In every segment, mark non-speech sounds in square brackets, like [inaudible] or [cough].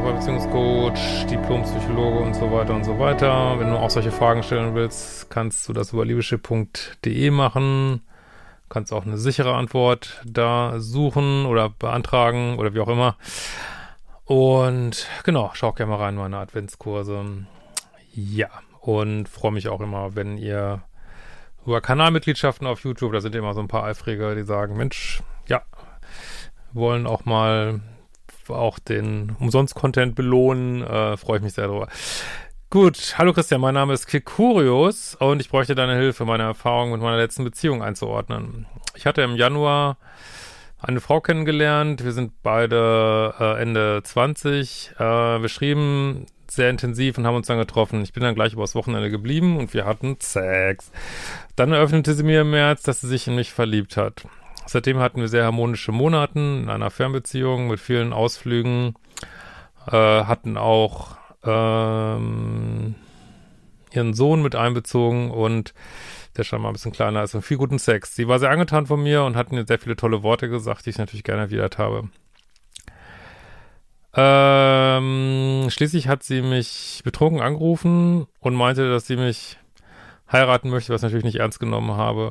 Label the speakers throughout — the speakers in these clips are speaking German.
Speaker 1: Paartherapeut, Beziehungscoach, Diplompsychologe und so weiter und so weiter. Wenn du auch solche Fragen stellen willst, kannst du das über liebeschip.de machen. Kannst auch eine sichere Antwort da suchen oder beantragen oder wie auch immer. Und genau, schau gerne mal rein in meine Adventskurse. Ja, und freue mich auch immer, wenn ihr über Kanalmitgliedschaften auf YouTube, da sind immer so ein paar Eifrige, die sagen, Mensch, ja, wollen auch mal auch den Umsonst-Content belohnen. Äh, Freue ich mich sehr drüber. Gut, hallo Christian, mein Name ist Kikurius und ich bräuchte deine Hilfe, meine Erfahrung mit meiner letzten Beziehung einzuordnen. Ich hatte im Januar eine Frau kennengelernt. Wir sind beide äh, Ende 20. Äh, wir schrieben sehr intensiv und haben uns dann getroffen. Ich bin dann gleich übers Wochenende geblieben und wir hatten Sex. Dann eröffnete sie mir im März, dass sie sich in mich verliebt hat. Seitdem hatten wir sehr harmonische Monaten in einer Fernbeziehung mit vielen Ausflügen, äh, hatten auch ähm, ihren Sohn mit einbezogen und der scheinbar ein bisschen kleiner ist und viel guten Sex. Sie war sehr angetan von mir und hat mir sehr viele tolle Worte gesagt, die ich natürlich gerne erwidert habe. Ähm, schließlich hat sie mich betrunken angerufen und meinte, dass sie mich heiraten möchte, was ich natürlich nicht ernst genommen habe.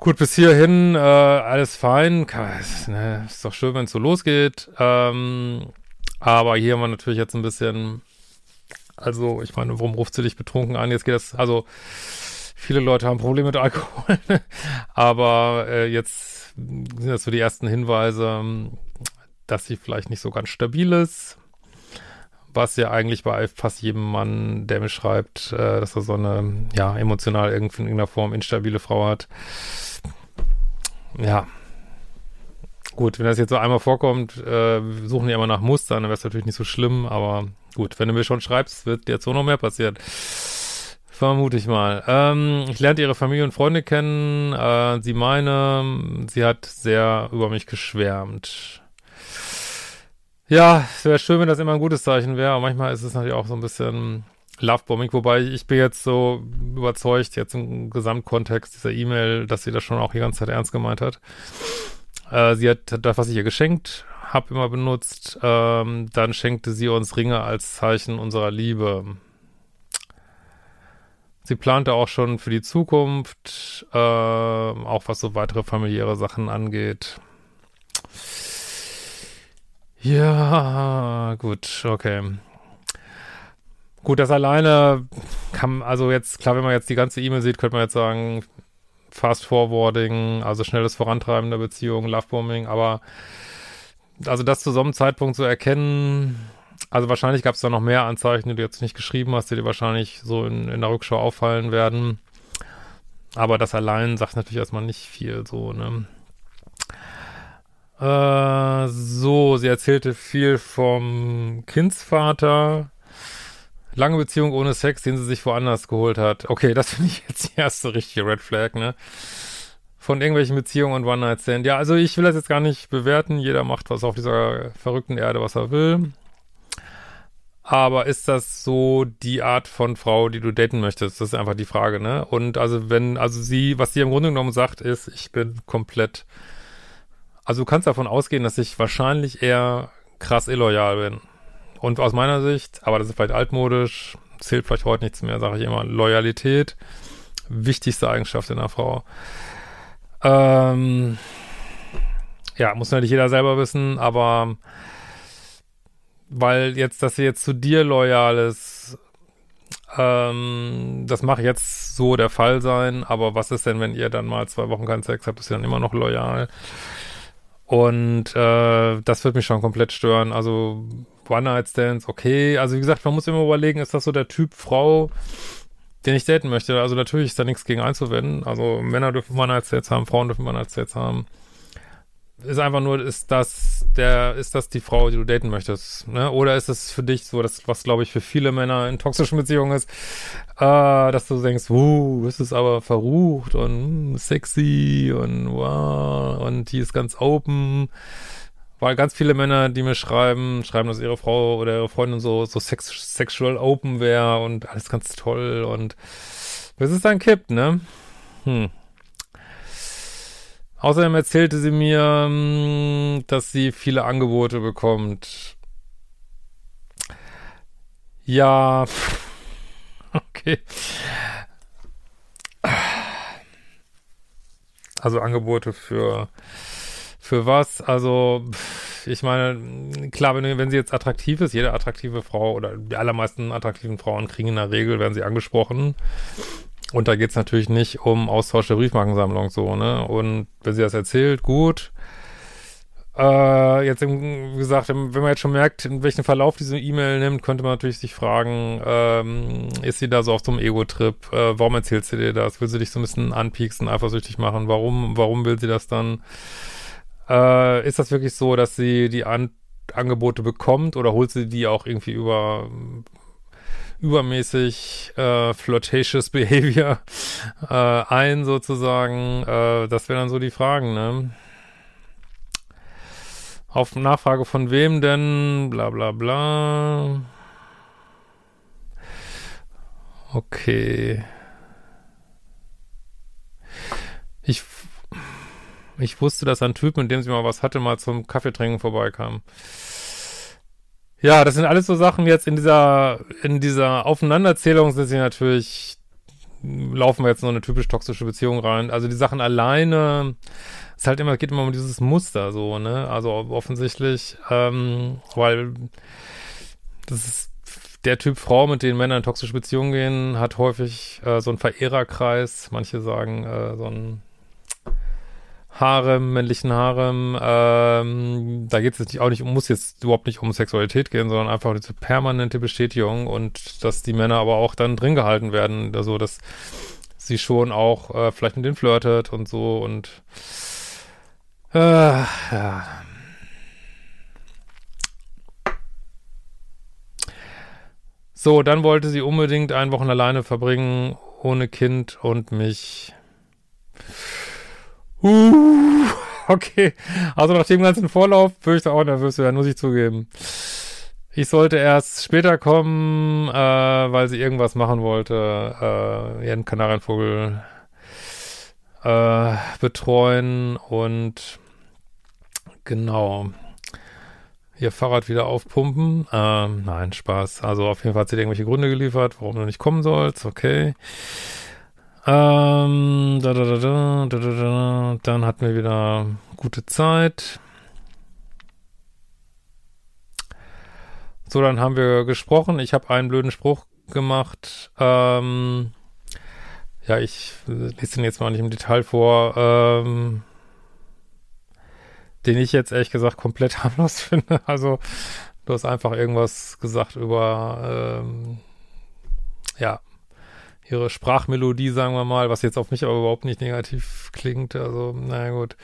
Speaker 1: Gut, bis hierhin äh, alles fein. Ist, ne, ist doch schön, wenn es so losgeht. Ähm, aber hier haben wir natürlich jetzt ein bisschen, also ich meine, warum ruft sie dich betrunken an? Jetzt geht das, also viele Leute haben Probleme mit Alkohol, [laughs] aber äh, jetzt sind das so die ersten Hinweise, dass sie vielleicht nicht so ganz stabil ist was ja eigentlich bei fast jedem Mann, der mir schreibt, äh, dass er so eine, ja, emotional irgendwie in irgendeiner Form instabile Frau hat. Ja. Gut, wenn das jetzt so einmal vorkommt, äh, suchen die immer nach Mustern, dann wäre es natürlich nicht so schlimm, aber gut, wenn du mir schon schreibst, wird jetzt so noch mehr passieren. Vermute ich mal. Ähm, ich lernte ihre Familie und Freunde kennen. Äh, sie meine, sie hat sehr über mich geschwärmt. Ja, es wäre schön, wenn das immer ein gutes Zeichen wäre, aber manchmal ist es natürlich auch so ein bisschen Lovebombing, wobei ich bin jetzt so überzeugt, jetzt im Gesamtkontext dieser E-Mail, dass sie das schon auch die ganze Zeit ernst gemeint hat. Äh, sie hat das, was ich ihr geschenkt habe, immer benutzt. Ähm, dann schenkte sie uns Ringe als Zeichen unserer Liebe. Sie plante auch schon für die Zukunft, äh, auch was so weitere familiäre Sachen angeht. Ja, gut, okay. Gut, das alleine kann, also jetzt, klar, wenn man jetzt die ganze E-Mail sieht, könnte man jetzt sagen, Fast Forwarding, also schnelles Vorantreiben der Beziehung, Lovebombing, aber also das zu so einem Zeitpunkt zu erkennen, also wahrscheinlich gab es da noch mehr Anzeichen, die du jetzt nicht geschrieben hast, die dir wahrscheinlich so in, in der Rückschau auffallen werden. Aber das allein sagt natürlich erstmal nicht viel, so, ne? Äh, so, sie erzählte viel vom Kindsvater. Lange Beziehung ohne Sex, den sie sich woanders geholt hat. Okay, das [laughs] finde ich jetzt die erste richtige Red Flag, ne? Von irgendwelchen Beziehungen und One-Night-Stand. Ja, also ich will das jetzt gar nicht bewerten. Jeder macht was auf dieser verrückten Erde, was er will. Aber ist das so die Art von Frau, die du daten möchtest? Das ist einfach die Frage, ne? Und also wenn, also sie, was sie im Grunde genommen sagt, ist, ich bin komplett also du kannst davon ausgehen, dass ich wahrscheinlich eher krass illoyal bin. Und aus meiner Sicht, aber das ist vielleicht altmodisch, zählt vielleicht heute nichts mehr, sage ich immer, Loyalität, wichtigste Eigenschaft in einer Frau. Ähm, ja, muss natürlich jeder selber wissen, aber weil jetzt, dass sie jetzt zu dir loyal ist, ähm, das mag jetzt so der Fall sein, aber was ist denn, wenn ihr dann mal zwei Wochen keinen Sex habt, ist ihr dann immer noch loyal? Und äh, das wird mich schon komplett stören. Also One-Night-Stands, okay. Also wie gesagt, man muss immer überlegen, ist das so der Typ Frau, den ich daten möchte? Also natürlich ist da nichts gegen einzuwenden. Also Männer dürfen One-Night-Stands haben, Frauen dürfen One-Night-Stands haben ist einfach nur, ist das der, ist das die Frau, die du daten möchtest, ne? Oder ist es für dich so, das, was glaube ich für viele Männer in toxischen Beziehungen ist, äh, dass du denkst, uh, ist es aber verrucht und mm, sexy und wow, und die ist ganz open. Weil ganz viele Männer, die mir schreiben, schreiben, dass ihre Frau oder ihre Freundin so, so sex, sexual open wäre und alles ganz toll und bis es dann kippt, ne? Hm. Außerdem erzählte sie mir, mm, dass sie viele Angebote bekommt. Ja, [laughs] okay. Also Angebote für für was? Also ich meine, klar, wenn, wenn sie jetzt attraktiv ist, jede attraktive Frau oder die allermeisten attraktiven Frauen kriegen in der Regel, werden sie angesprochen. Und da geht's natürlich nicht um Austausch der Briefmarkensammlung so, ne? Und wenn sie das erzählt, gut. Äh, jetzt, wie gesagt, wenn man jetzt schon merkt, in welchen Verlauf diese E-Mail nimmt, könnte man natürlich sich fragen, ähm, ist sie da so auf so einem Ego-Trip? Äh, warum erzählt sie dir das? Will sie dich so ein bisschen anpieksen, eifersüchtig machen? Warum, warum will sie das dann? Äh, ist das wirklich so, dass sie die An Angebote bekommt oder holt sie die auch irgendwie über übermäßig äh, flirtatious Behavior [laughs] äh, ein, sozusagen. Äh, das wären dann so die Fragen, ne? Auf Nachfrage von wem denn? Bla bla bla. Okay. Ich, ich wusste, dass ein Typ, mit dem sie mal was hatte, mal zum Kaffeetrinken vorbeikam. Ja, das sind alles so Sachen jetzt in dieser, in dieser Aufeinanderzählung sind sie natürlich, laufen wir jetzt nur eine typisch toxische Beziehung rein. Also die Sachen alleine, es halt immer, geht immer um dieses Muster so, ne? Also offensichtlich, ähm, weil das ist der Typ Frau, mit denen Männer in toxische Beziehungen gehen, hat häufig äh, so einen Verehrerkreis. Manche sagen äh, so ein Harem, männlichen Harem, ähm, da geht es jetzt auch nicht, muss jetzt überhaupt nicht um Sexualität gehen, sondern einfach diese permanente Bestätigung und dass die Männer aber auch dann drin gehalten werden, also dass sie schon auch äh, vielleicht mit denen flirtet und so und äh, ja. So, dann wollte sie unbedingt ein Wochen alleine verbringen, ohne Kind und mich Uh, [laughs] okay. Also nach dem ganzen Vorlauf würde ich da auch nervös werden, muss ich zugeben. Ich sollte erst später kommen, äh, weil sie irgendwas machen wollte, äh, ihren Kanarienvogel äh, betreuen und genau ihr Fahrrad wieder aufpumpen. Ähm, nein, Spaß. Also auf jeden Fall hat sie irgendwelche Gründe geliefert, warum du nicht kommen sollst. Okay. Ähm, da, da, da, da, da, da, da. Dann hatten wir wieder gute Zeit. So, dann haben wir gesprochen. Ich habe einen blöden Spruch gemacht. Ähm, ja, ich lese den jetzt mal nicht im Detail vor. Ähm, den ich jetzt ehrlich gesagt komplett [laughs] harmlos finde. Also, du hast einfach irgendwas gesagt über, ähm, ja, ihre Sprachmelodie, sagen wir mal, was jetzt auf mich aber überhaupt nicht negativ klingt. Also, naja gut.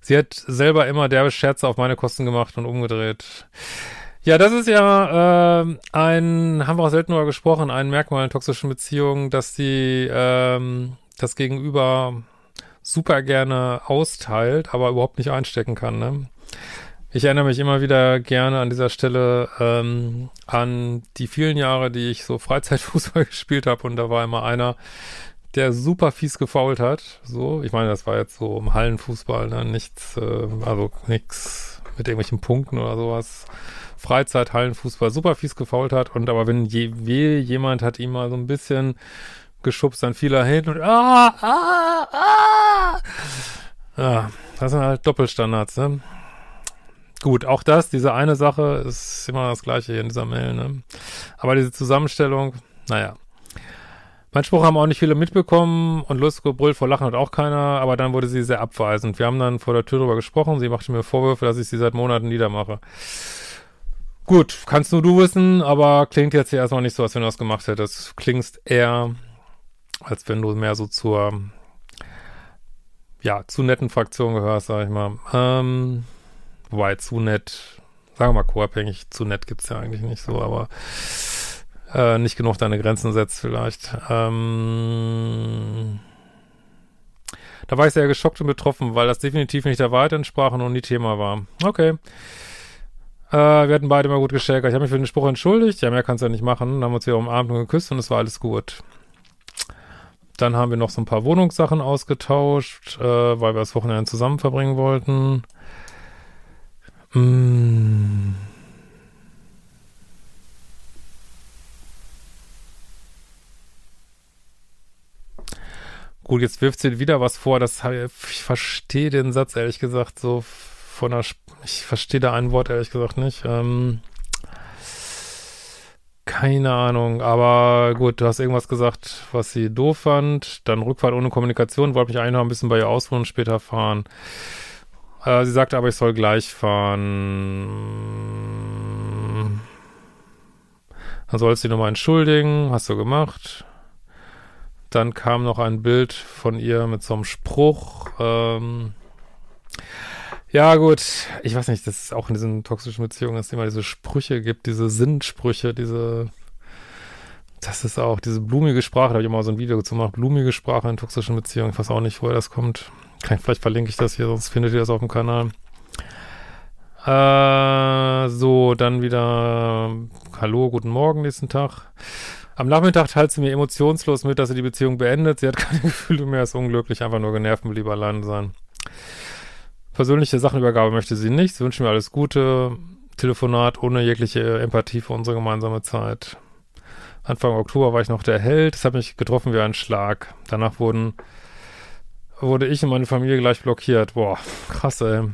Speaker 1: Sie hat selber immer derbe Scherze auf meine Kosten gemacht und umgedreht. Ja, das ist ja äh, ein, haben wir auch selten darüber gesprochen, ein Merkmal in toxischen Beziehungen, dass die ähm, das Gegenüber super gerne austeilt, aber überhaupt nicht einstecken kann. Ne? Ich erinnere mich immer wieder gerne an dieser Stelle ähm, an die vielen Jahre, die ich so Freizeitfußball [laughs] gespielt habe und da war immer einer, der super fies gefault hat. So, ich meine, das war jetzt so im Hallenfußball, ne? nichts, äh, also nichts mit irgendwelchen Punkten oder sowas. Freizeit, Hallenfußball, super fies gefault hat und aber wenn je, je jemand hat ihm mal so ein bisschen geschubst, dann fiel er hin und ah, ah, ah. Ja, das sind halt Doppelstandards, ne? Gut, auch das, diese eine Sache ist immer das gleiche hier in dieser Mail, ne? Aber diese Zusammenstellung, naja. Mein Spruch haben auch nicht viele mitbekommen und Lust gebrüllt vor Lachen hat auch keiner, aber dann wurde sie sehr abweisend. Wir haben dann vor der Tür drüber gesprochen, sie machte mir Vorwürfe, dass ich sie seit Monaten niedermache. Gut, kannst nur du wissen, aber klingt jetzt hier erstmal nicht so, als wenn du das gemacht hättest. Klingst eher, als wenn du mehr so zur, ja, zu netten Fraktion gehörst, sag ich mal. Ähm, Wobei zu nett, sagen wir mal co-abhängig, zu nett gibt's ja eigentlich nicht so, aber äh, nicht genug deine Grenzen setzt vielleicht. Ähm, da war ich sehr geschockt und betroffen, weil das definitiv nicht der Wahrheit entsprach und nie Thema war. Okay. Äh, wir hatten beide immer gut geschäkert. Ich habe mich für den Spruch entschuldigt. Ja, mehr kannst du ja nicht machen. Dann haben wir uns wieder umarmt und geküsst und es war alles gut. dann haben wir noch so ein paar Wohnungssachen ausgetauscht, äh, weil wir das Wochenende zusammen verbringen wollten. Mm. Gut, jetzt wirft sie wieder was vor, das ich verstehe den Satz ehrlich gesagt so von der, ich verstehe da ein Wort ehrlich gesagt nicht. Ähm, keine Ahnung, aber gut, du hast irgendwas gesagt, was sie doof fand. Dann Rückfahrt ohne Kommunikation, wollte mich eigentlich noch ein bisschen bei ihr ausruhen und später fahren. Äh, sie sagte aber, ich soll gleich fahren. Dann sollst du dich nochmal entschuldigen, hast du gemacht. Dann kam noch ein Bild von ihr mit so einem Spruch. Ähm, ja, gut, ich weiß nicht, dass es auch in diesen toxischen Beziehungen, dass es immer diese Sprüche gibt, diese Sinnsprüche, diese, das ist auch diese blumige Sprache, da habe ich immer so ein Video zu gemacht, blumige Sprache in toxischen Beziehungen, ich weiß auch nicht, woher das kommt. Kann, vielleicht verlinke ich das hier, sonst findet ihr das auf dem Kanal. Äh, so, dann wieder Hallo, guten Morgen nächsten Tag. Am Nachmittag teilt sie mir emotionslos mit, dass sie die Beziehung beendet. Sie hat [laughs] keine Gefühle mehr, ist unglücklich, einfach nur genervt und lieber allein sein. Persönliche Sachenübergabe möchte sie nicht. Sie wünscht mir alles Gute. Telefonat ohne jegliche Empathie für unsere gemeinsame Zeit. Anfang Oktober war ich noch der Held. Das hat mich getroffen wie ein Schlag. Danach wurden, wurde ich und meine Familie gleich blockiert. Boah, krass, ey.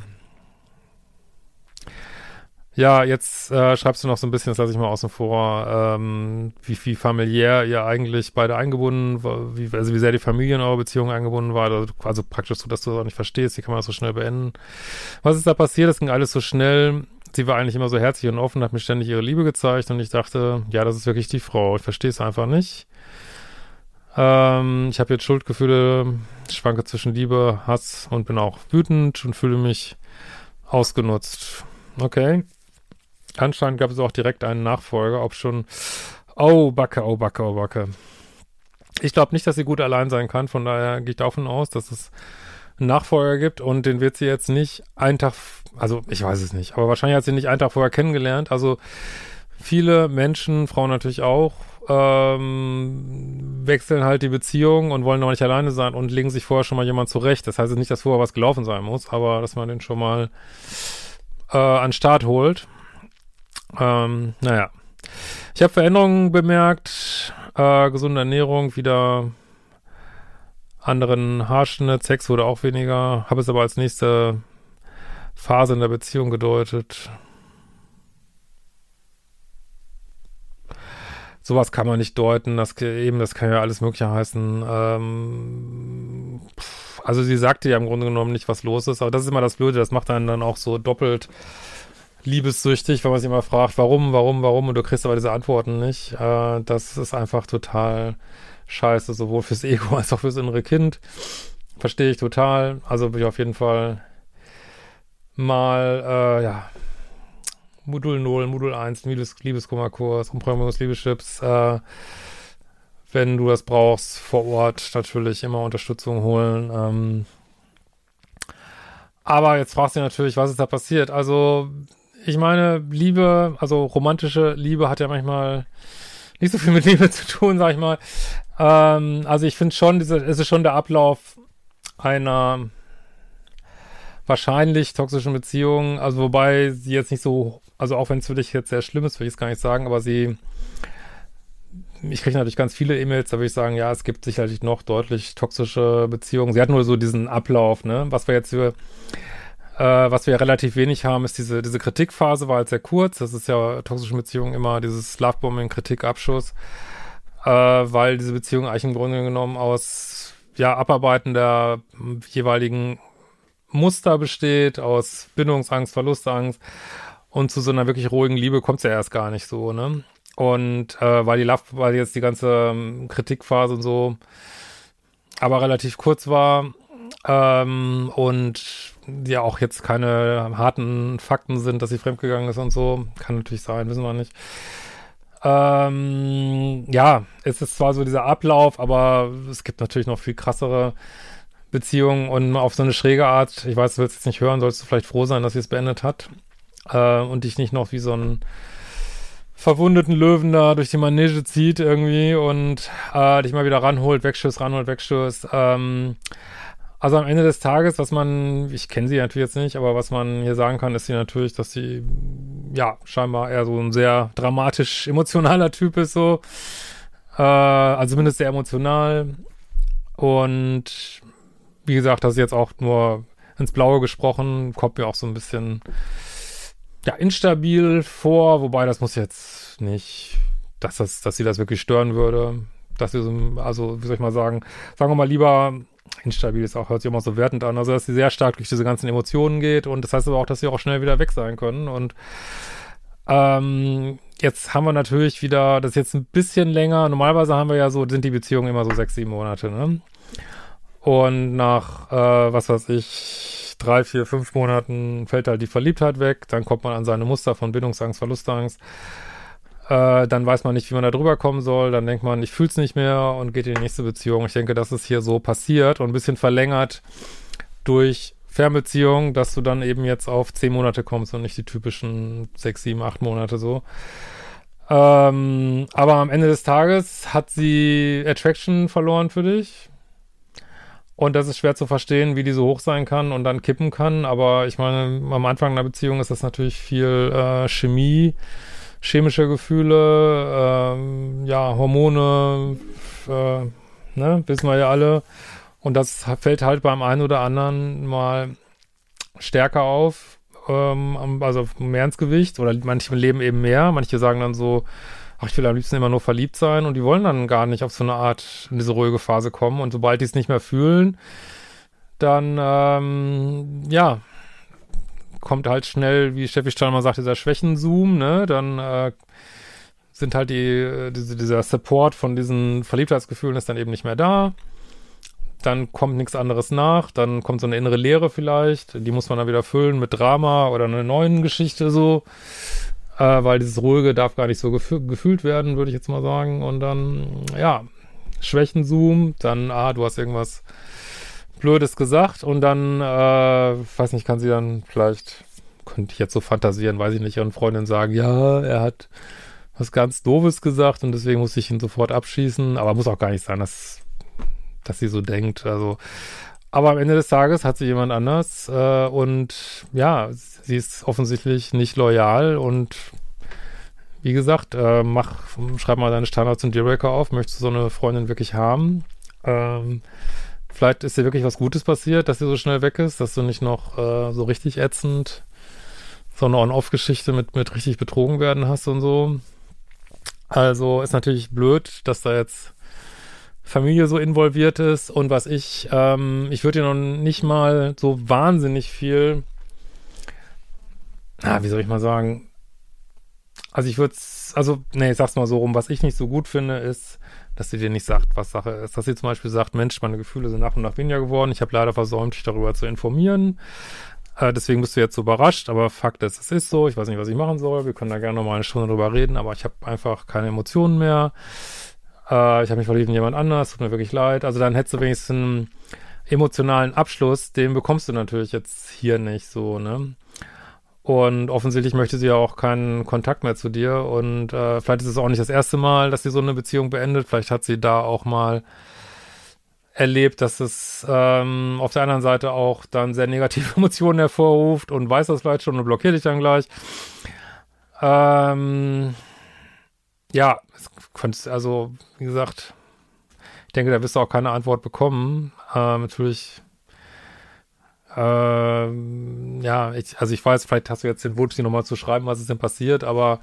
Speaker 1: Ja, jetzt äh, schreibst du noch so ein bisschen, das lasse ich mal außen vor, ähm, wie, wie familiär ihr eigentlich beide eingebunden wie, also wie sehr die Familie in eurer Beziehung eingebunden war, also, also praktisch so, dass du das auch nicht verstehst, wie kann man das so schnell beenden. Was ist da passiert? Das ging alles so schnell. Sie war eigentlich immer so herzlich und offen, hat mir ständig ihre Liebe gezeigt und ich dachte, ja, das ist wirklich die Frau. Ich verstehe es einfach nicht. Ähm, ich habe jetzt Schuldgefühle, schwanke zwischen Liebe, Hass und bin auch wütend und fühle mich ausgenutzt. Okay. Anscheinend gab es auch direkt einen Nachfolger, ob schon. Oh, Backe, oh, Backe, oh, Backe. Ich glaube nicht, dass sie gut allein sein kann, von daher gehe ich davon aus, dass es einen Nachfolger gibt und den wird sie jetzt nicht einen Tag, also ich weiß es nicht, aber wahrscheinlich hat sie nicht einen Tag vorher kennengelernt. Also viele Menschen, Frauen natürlich auch, ähm, wechseln halt die Beziehung und wollen noch nicht alleine sein und legen sich vorher schon mal jemand zurecht. Das heißt nicht, dass vorher was gelaufen sein muss, aber dass man den schon mal äh, an Start holt. Ähm, naja. Ich habe Veränderungen bemerkt. Äh, gesunde Ernährung, wieder anderen Haarschnitt, Sex wurde auch weniger. Habe es aber als nächste Phase in der Beziehung gedeutet. Sowas kann man nicht deuten, das eben, das kann ja alles Mögliche heißen. Ähm, also sie sagte ja im Grunde genommen nicht, was los ist, aber das ist immer das Blöde, das macht einen dann auch so doppelt liebessüchtig, wenn man sich immer fragt, warum, warum, warum, und du kriegst aber diese Antworten nicht. Äh, das ist einfach total scheiße, sowohl fürs Ego [laughs] als auch fürs innere Kind. Verstehe ich total. Also bin ich auf jeden Fall mal, äh, ja, Modul 0, Modul 1, Liebes Liebeskummerkurs, Umprogrammierungs-Liebeschips, äh, wenn du das brauchst, vor Ort natürlich immer Unterstützung holen. Ähm, aber jetzt fragst du natürlich, was ist da passiert? Also ich meine, Liebe, also romantische Liebe hat ja manchmal nicht so viel mit Liebe zu tun, sag ich mal. Ähm, also ich finde schon, diese, es ist schon der Ablauf einer wahrscheinlich toxischen Beziehung, also wobei sie jetzt nicht so, also auch wenn es für dich jetzt sehr schlimm ist, will ich es gar nicht sagen, aber sie, ich kriege natürlich ganz viele E-Mails, da würde ich sagen, ja, es gibt sicherlich noch deutlich toxische Beziehungen. Sie hat nur so diesen Ablauf, ne, was wir jetzt für äh, was wir relativ wenig haben, ist diese, diese Kritikphase, war halt sehr kurz. Das ist ja toxische Beziehungen immer dieses Lovebombing, Kritik, Abschuss, äh, weil diese Beziehung eigentlich im Grunde genommen aus ja, Abarbeiten der jeweiligen Muster besteht, aus Bindungsangst, Verlustangst und zu so einer wirklich ruhigen Liebe kommt es ja erst gar nicht so, ne? Und äh, weil die Love, weil jetzt die ganze ähm, Kritikphase und so aber relativ kurz war, ähm, und ja auch jetzt keine harten Fakten sind, dass sie fremdgegangen ist und so. Kann natürlich sein, wissen wir nicht. Ähm, ja, es ist zwar so dieser Ablauf, aber es gibt natürlich noch viel krassere Beziehungen und auf so eine schräge Art, ich weiß, du willst es nicht hören, sollst du vielleicht froh sein, dass sie es beendet hat äh, und dich nicht noch wie so ein verwundeten Löwen da durch die Manege zieht irgendwie und äh, dich mal wieder ranholt, wegstößt, ranholt, wegstößt. Ähm, also am Ende des Tages, was man, ich kenne sie natürlich jetzt nicht, aber was man hier sagen kann, ist sie natürlich, dass sie ja scheinbar eher so ein sehr dramatisch emotionaler Typ ist, so. Äh, also zumindest sehr emotional. Und wie gesagt, das ist jetzt auch nur ins Blaue gesprochen, kommt mir auch so ein bisschen ja, instabil vor, wobei das muss jetzt nicht, dass das, dass sie das wirklich stören würde. Dass sie so, also, wie soll ich mal sagen, sagen wir mal lieber, instabil ist auch, hört sich immer so wertend an, also dass sie sehr stark durch diese ganzen Emotionen geht und das heißt aber auch, dass sie auch schnell wieder weg sein können und ähm, jetzt haben wir natürlich wieder, das ist jetzt ein bisschen länger, normalerweise haben wir ja so, sind die Beziehungen immer so sechs, sieben Monate, ne? Und nach, äh, was weiß ich, drei, vier, fünf Monaten fällt halt die Verliebtheit weg, dann kommt man an seine Muster von Bindungsangst, Verlustangst, äh, dann weiß man nicht, wie man da drüber kommen soll, dann denkt man, ich fühl's nicht mehr und geht in die nächste Beziehung. Ich denke, das ist hier so passiert und ein bisschen verlängert durch Fernbeziehung, dass du dann eben jetzt auf zehn Monate kommst und nicht die typischen sechs, sieben, acht Monate so. Ähm, aber am Ende des Tages hat sie Attraction verloren für dich. Und das ist schwer zu verstehen, wie die so hoch sein kann und dann kippen kann. Aber ich meine, am Anfang einer Beziehung ist das natürlich viel äh, Chemie, chemische Gefühle, ähm, ja, Hormone, äh, ne, wissen wir ja alle. Und das fällt halt beim einen oder anderen mal stärker auf, ähm, also mehr ins Gewicht. Oder manche leben eben mehr. Manche sagen dann so, ach, ich will am liebsten immer nur verliebt sein und die wollen dann gar nicht auf so eine Art in diese ruhige Phase kommen und sobald die es nicht mehr fühlen, dann ähm, ja kommt halt schnell, wie Steffi Steinmann sagt, dieser Schwächenzoom, ne? Dann äh, sind halt die, äh, diese, dieser Support von diesen Verliebtheitsgefühlen ist dann eben nicht mehr da. Dann kommt nichts anderes nach, dann kommt so eine innere Leere vielleicht, die muss man dann wieder füllen mit Drama oder einer neuen Geschichte so äh, weil dieses Ruhige darf gar nicht so gefü gefühlt werden, würde ich jetzt mal sagen. Und dann, ja, Schwächenzoom, dann, ah, du hast irgendwas Blödes gesagt. Und dann, äh, weiß nicht, kann sie dann vielleicht, könnte ich jetzt so fantasieren, weiß ich nicht, ihren Freundin sagen, ja, er hat was ganz Doofes gesagt und deswegen muss ich ihn sofort abschießen, aber muss auch gar nicht sein, dass, dass sie so denkt, also, aber am Ende des Tages hat sie jemand anders äh, und ja, sie ist offensichtlich nicht loyal und wie gesagt, äh, mach, schreib mal deine Standards und Dealbreaker auf. Möchtest du so eine Freundin wirklich haben? Ähm, vielleicht ist dir wirklich was Gutes passiert, dass sie so schnell weg ist, dass du nicht noch äh, so richtig ätzend so eine On-Off-Geschichte mit, mit richtig betrogen werden hast und so. Also ist natürlich blöd, dass da jetzt Familie so involviert ist und was ich, ähm, ich würde dir noch nicht mal so wahnsinnig viel ah, wie soll ich mal sagen, also ich würde also, nee, ich sag's mal so rum, was ich nicht so gut finde, ist, dass sie dir nicht sagt, was Sache ist. Dass sie zum Beispiel sagt, Mensch, meine Gefühle sind nach und nach weniger geworden, ich habe leider versäumt, dich darüber zu informieren. Äh, deswegen bist du jetzt so überrascht, aber Fakt ist, es ist so, ich weiß nicht, was ich machen soll, wir können da gerne nochmal eine Stunde drüber reden, aber ich habe einfach keine Emotionen mehr. Äh, ich habe mich verliebt in jemand anders, tut mir wirklich leid. Also dann hättest du wenigstens einen emotionalen Abschluss, den bekommst du natürlich jetzt hier nicht so, ne? Und offensichtlich möchte sie ja auch keinen Kontakt mehr zu dir. Und äh, vielleicht ist es auch nicht das erste Mal, dass sie so eine Beziehung beendet. Vielleicht hat sie da auch mal erlebt, dass es ähm, auf der anderen Seite auch dann sehr negative [laughs] Emotionen hervorruft und weiß das vielleicht schon und blockiert dich dann gleich. Ähm, ja, es könnte, also, wie gesagt, ich denke, da wirst du auch keine Antwort bekommen. Ähm, natürlich ähm, ja, ich, also ich weiß, vielleicht hast du jetzt den Wunsch, dir nochmal zu schreiben, was ist denn passiert, aber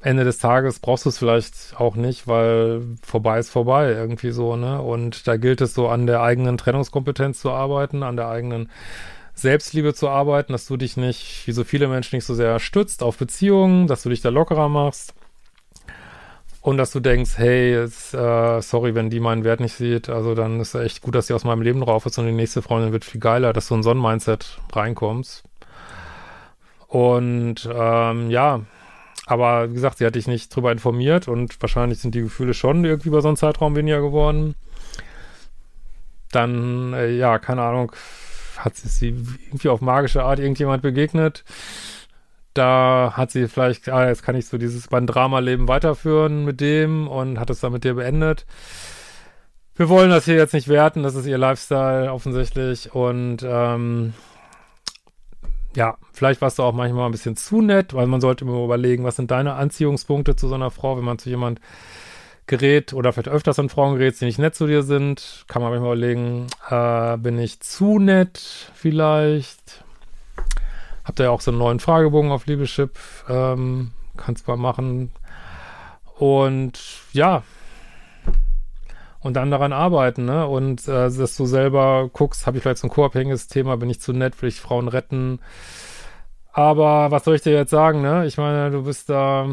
Speaker 1: Ende des Tages brauchst du es vielleicht auch nicht, weil vorbei ist vorbei, irgendwie so, ne? Und da gilt es so an der eigenen Trennungskompetenz zu arbeiten, an der eigenen Selbstliebe zu arbeiten, dass du dich nicht, wie so viele Menschen, nicht so sehr stützt auf Beziehungen, dass du dich da lockerer machst und dass du denkst, hey, jetzt, äh, sorry, wenn die meinen Wert nicht sieht, also dann ist es echt gut, dass sie aus meinem Leben drauf ist und die nächste Freundin wird viel geiler, dass du in so ein Mindset reinkommst. Und ähm, ja, aber wie gesagt, sie hat dich nicht drüber informiert und wahrscheinlich sind die Gefühle schon irgendwie über so einen Zeitraum weniger geworden. Dann, äh, ja, keine Ahnung, hat sie irgendwie auf magische Art irgendjemand begegnet da hat sie vielleicht, ah, jetzt kann ich so dieses mein Drama-Leben weiterführen mit dem und hat es dann mit dir beendet. Wir wollen das hier jetzt nicht werten, das ist ihr Lifestyle offensichtlich und ähm, ja, vielleicht warst du auch manchmal ein bisschen zu nett, weil man sollte immer überlegen, was sind deine Anziehungspunkte zu so einer Frau, wenn man zu jemand gerät oder vielleicht öfters an Frauen gerät, die nicht nett zu dir sind, kann man manchmal überlegen, äh, bin ich zu nett vielleicht? Habt ihr ja auch so einen neuen Fragebogen auf Liebeschip, ähm, kannst mal machen. Und ja, und dann daran arbeiten, ne? Und äh, dass du selber guckst, habe ich vielleicht so ein co-abhängiges Thema, bin ich zu nett, will ich Frauen retten. Aber was soll ich dir jetzt sagen, ne? Ich meine, du bist da,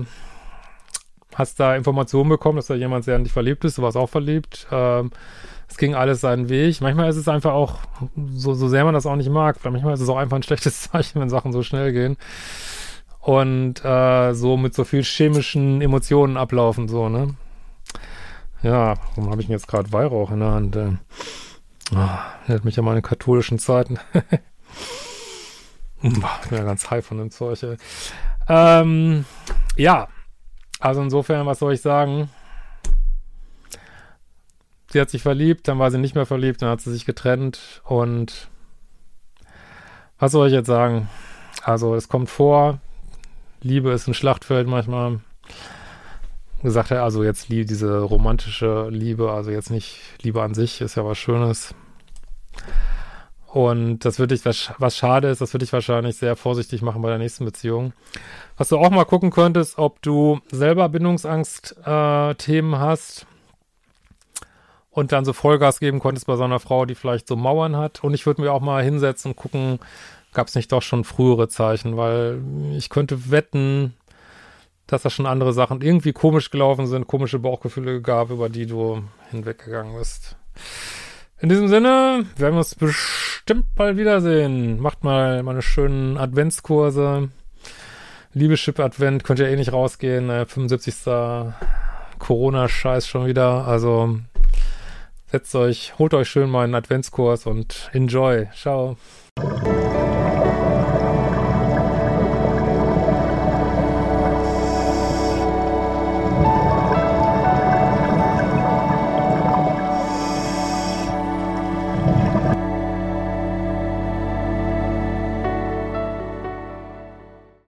Speaker 1: hast da Informationen bekommen, dass da jemand sehr an dich verliebt ist, du warst auch verliebt. Ähm, es ging alles seinen Weg. Manchmal ist es einfach auch, so, so sehr man das auch nicht mag, manchmal ist es auch einfach ein schlechtes [laughs] Zeichen, wenn Sachen so schnell gehen. Und äh, so mit so viel chemischen Emotionen ablaufen, so, ne? Ja, warum habe ich denn jetzt gerade Weihrauch in der Hand? Äh, oh, erinnert mich an meine katholischen Zeiten. [laughs] ich bin ja ganz high von dem Zeug, ey. Ähm, ja, also insofern, was soll ich sagen? Sie hat sich verliebt, dann war sie nicht mehr verliebt, dann hat sie sich getrennt und was soll ich jetzt sagen? Also es kommt vor, Liebe ist ein Schlachtfeld manchmal gesagt also jetzt die, diese romantische Liebe, also jetzt nicht Liebe an sich, ist ja was Schönes. Und das würde ich, was, was schade ist, das würde ich wahrscheinlich sehr vorsichtig machen bei der nächsten Beziehung. Was du auch mal gucken könntest, ob du selber Bindungsangst-Themen äh, hast und dann so Vollgas geben konntest bei so einer Frau, die vielleicht so Mauern hat. Und ich würde mir auch mal hinsetzen und gucken, gab es nicht doch schon frühere Zeichen, weil ich könnte wetten, dass da schon andere Sachen irgendwie komisch gelaufen sind, komische Bauchgefühle gab, über die du hinweggegangen bist. In diesem Sinne, werden wir uns bestimmt bald wiedersehen. Macht mal meine schönen Adventskurse. Liebeschip Advent könnt ihr eh nicht rausgehen. 75. Corona-Scheiß schon wieder. Also setzt euch, holt euch schön meinen Adventskurs und enjoy. Ciao.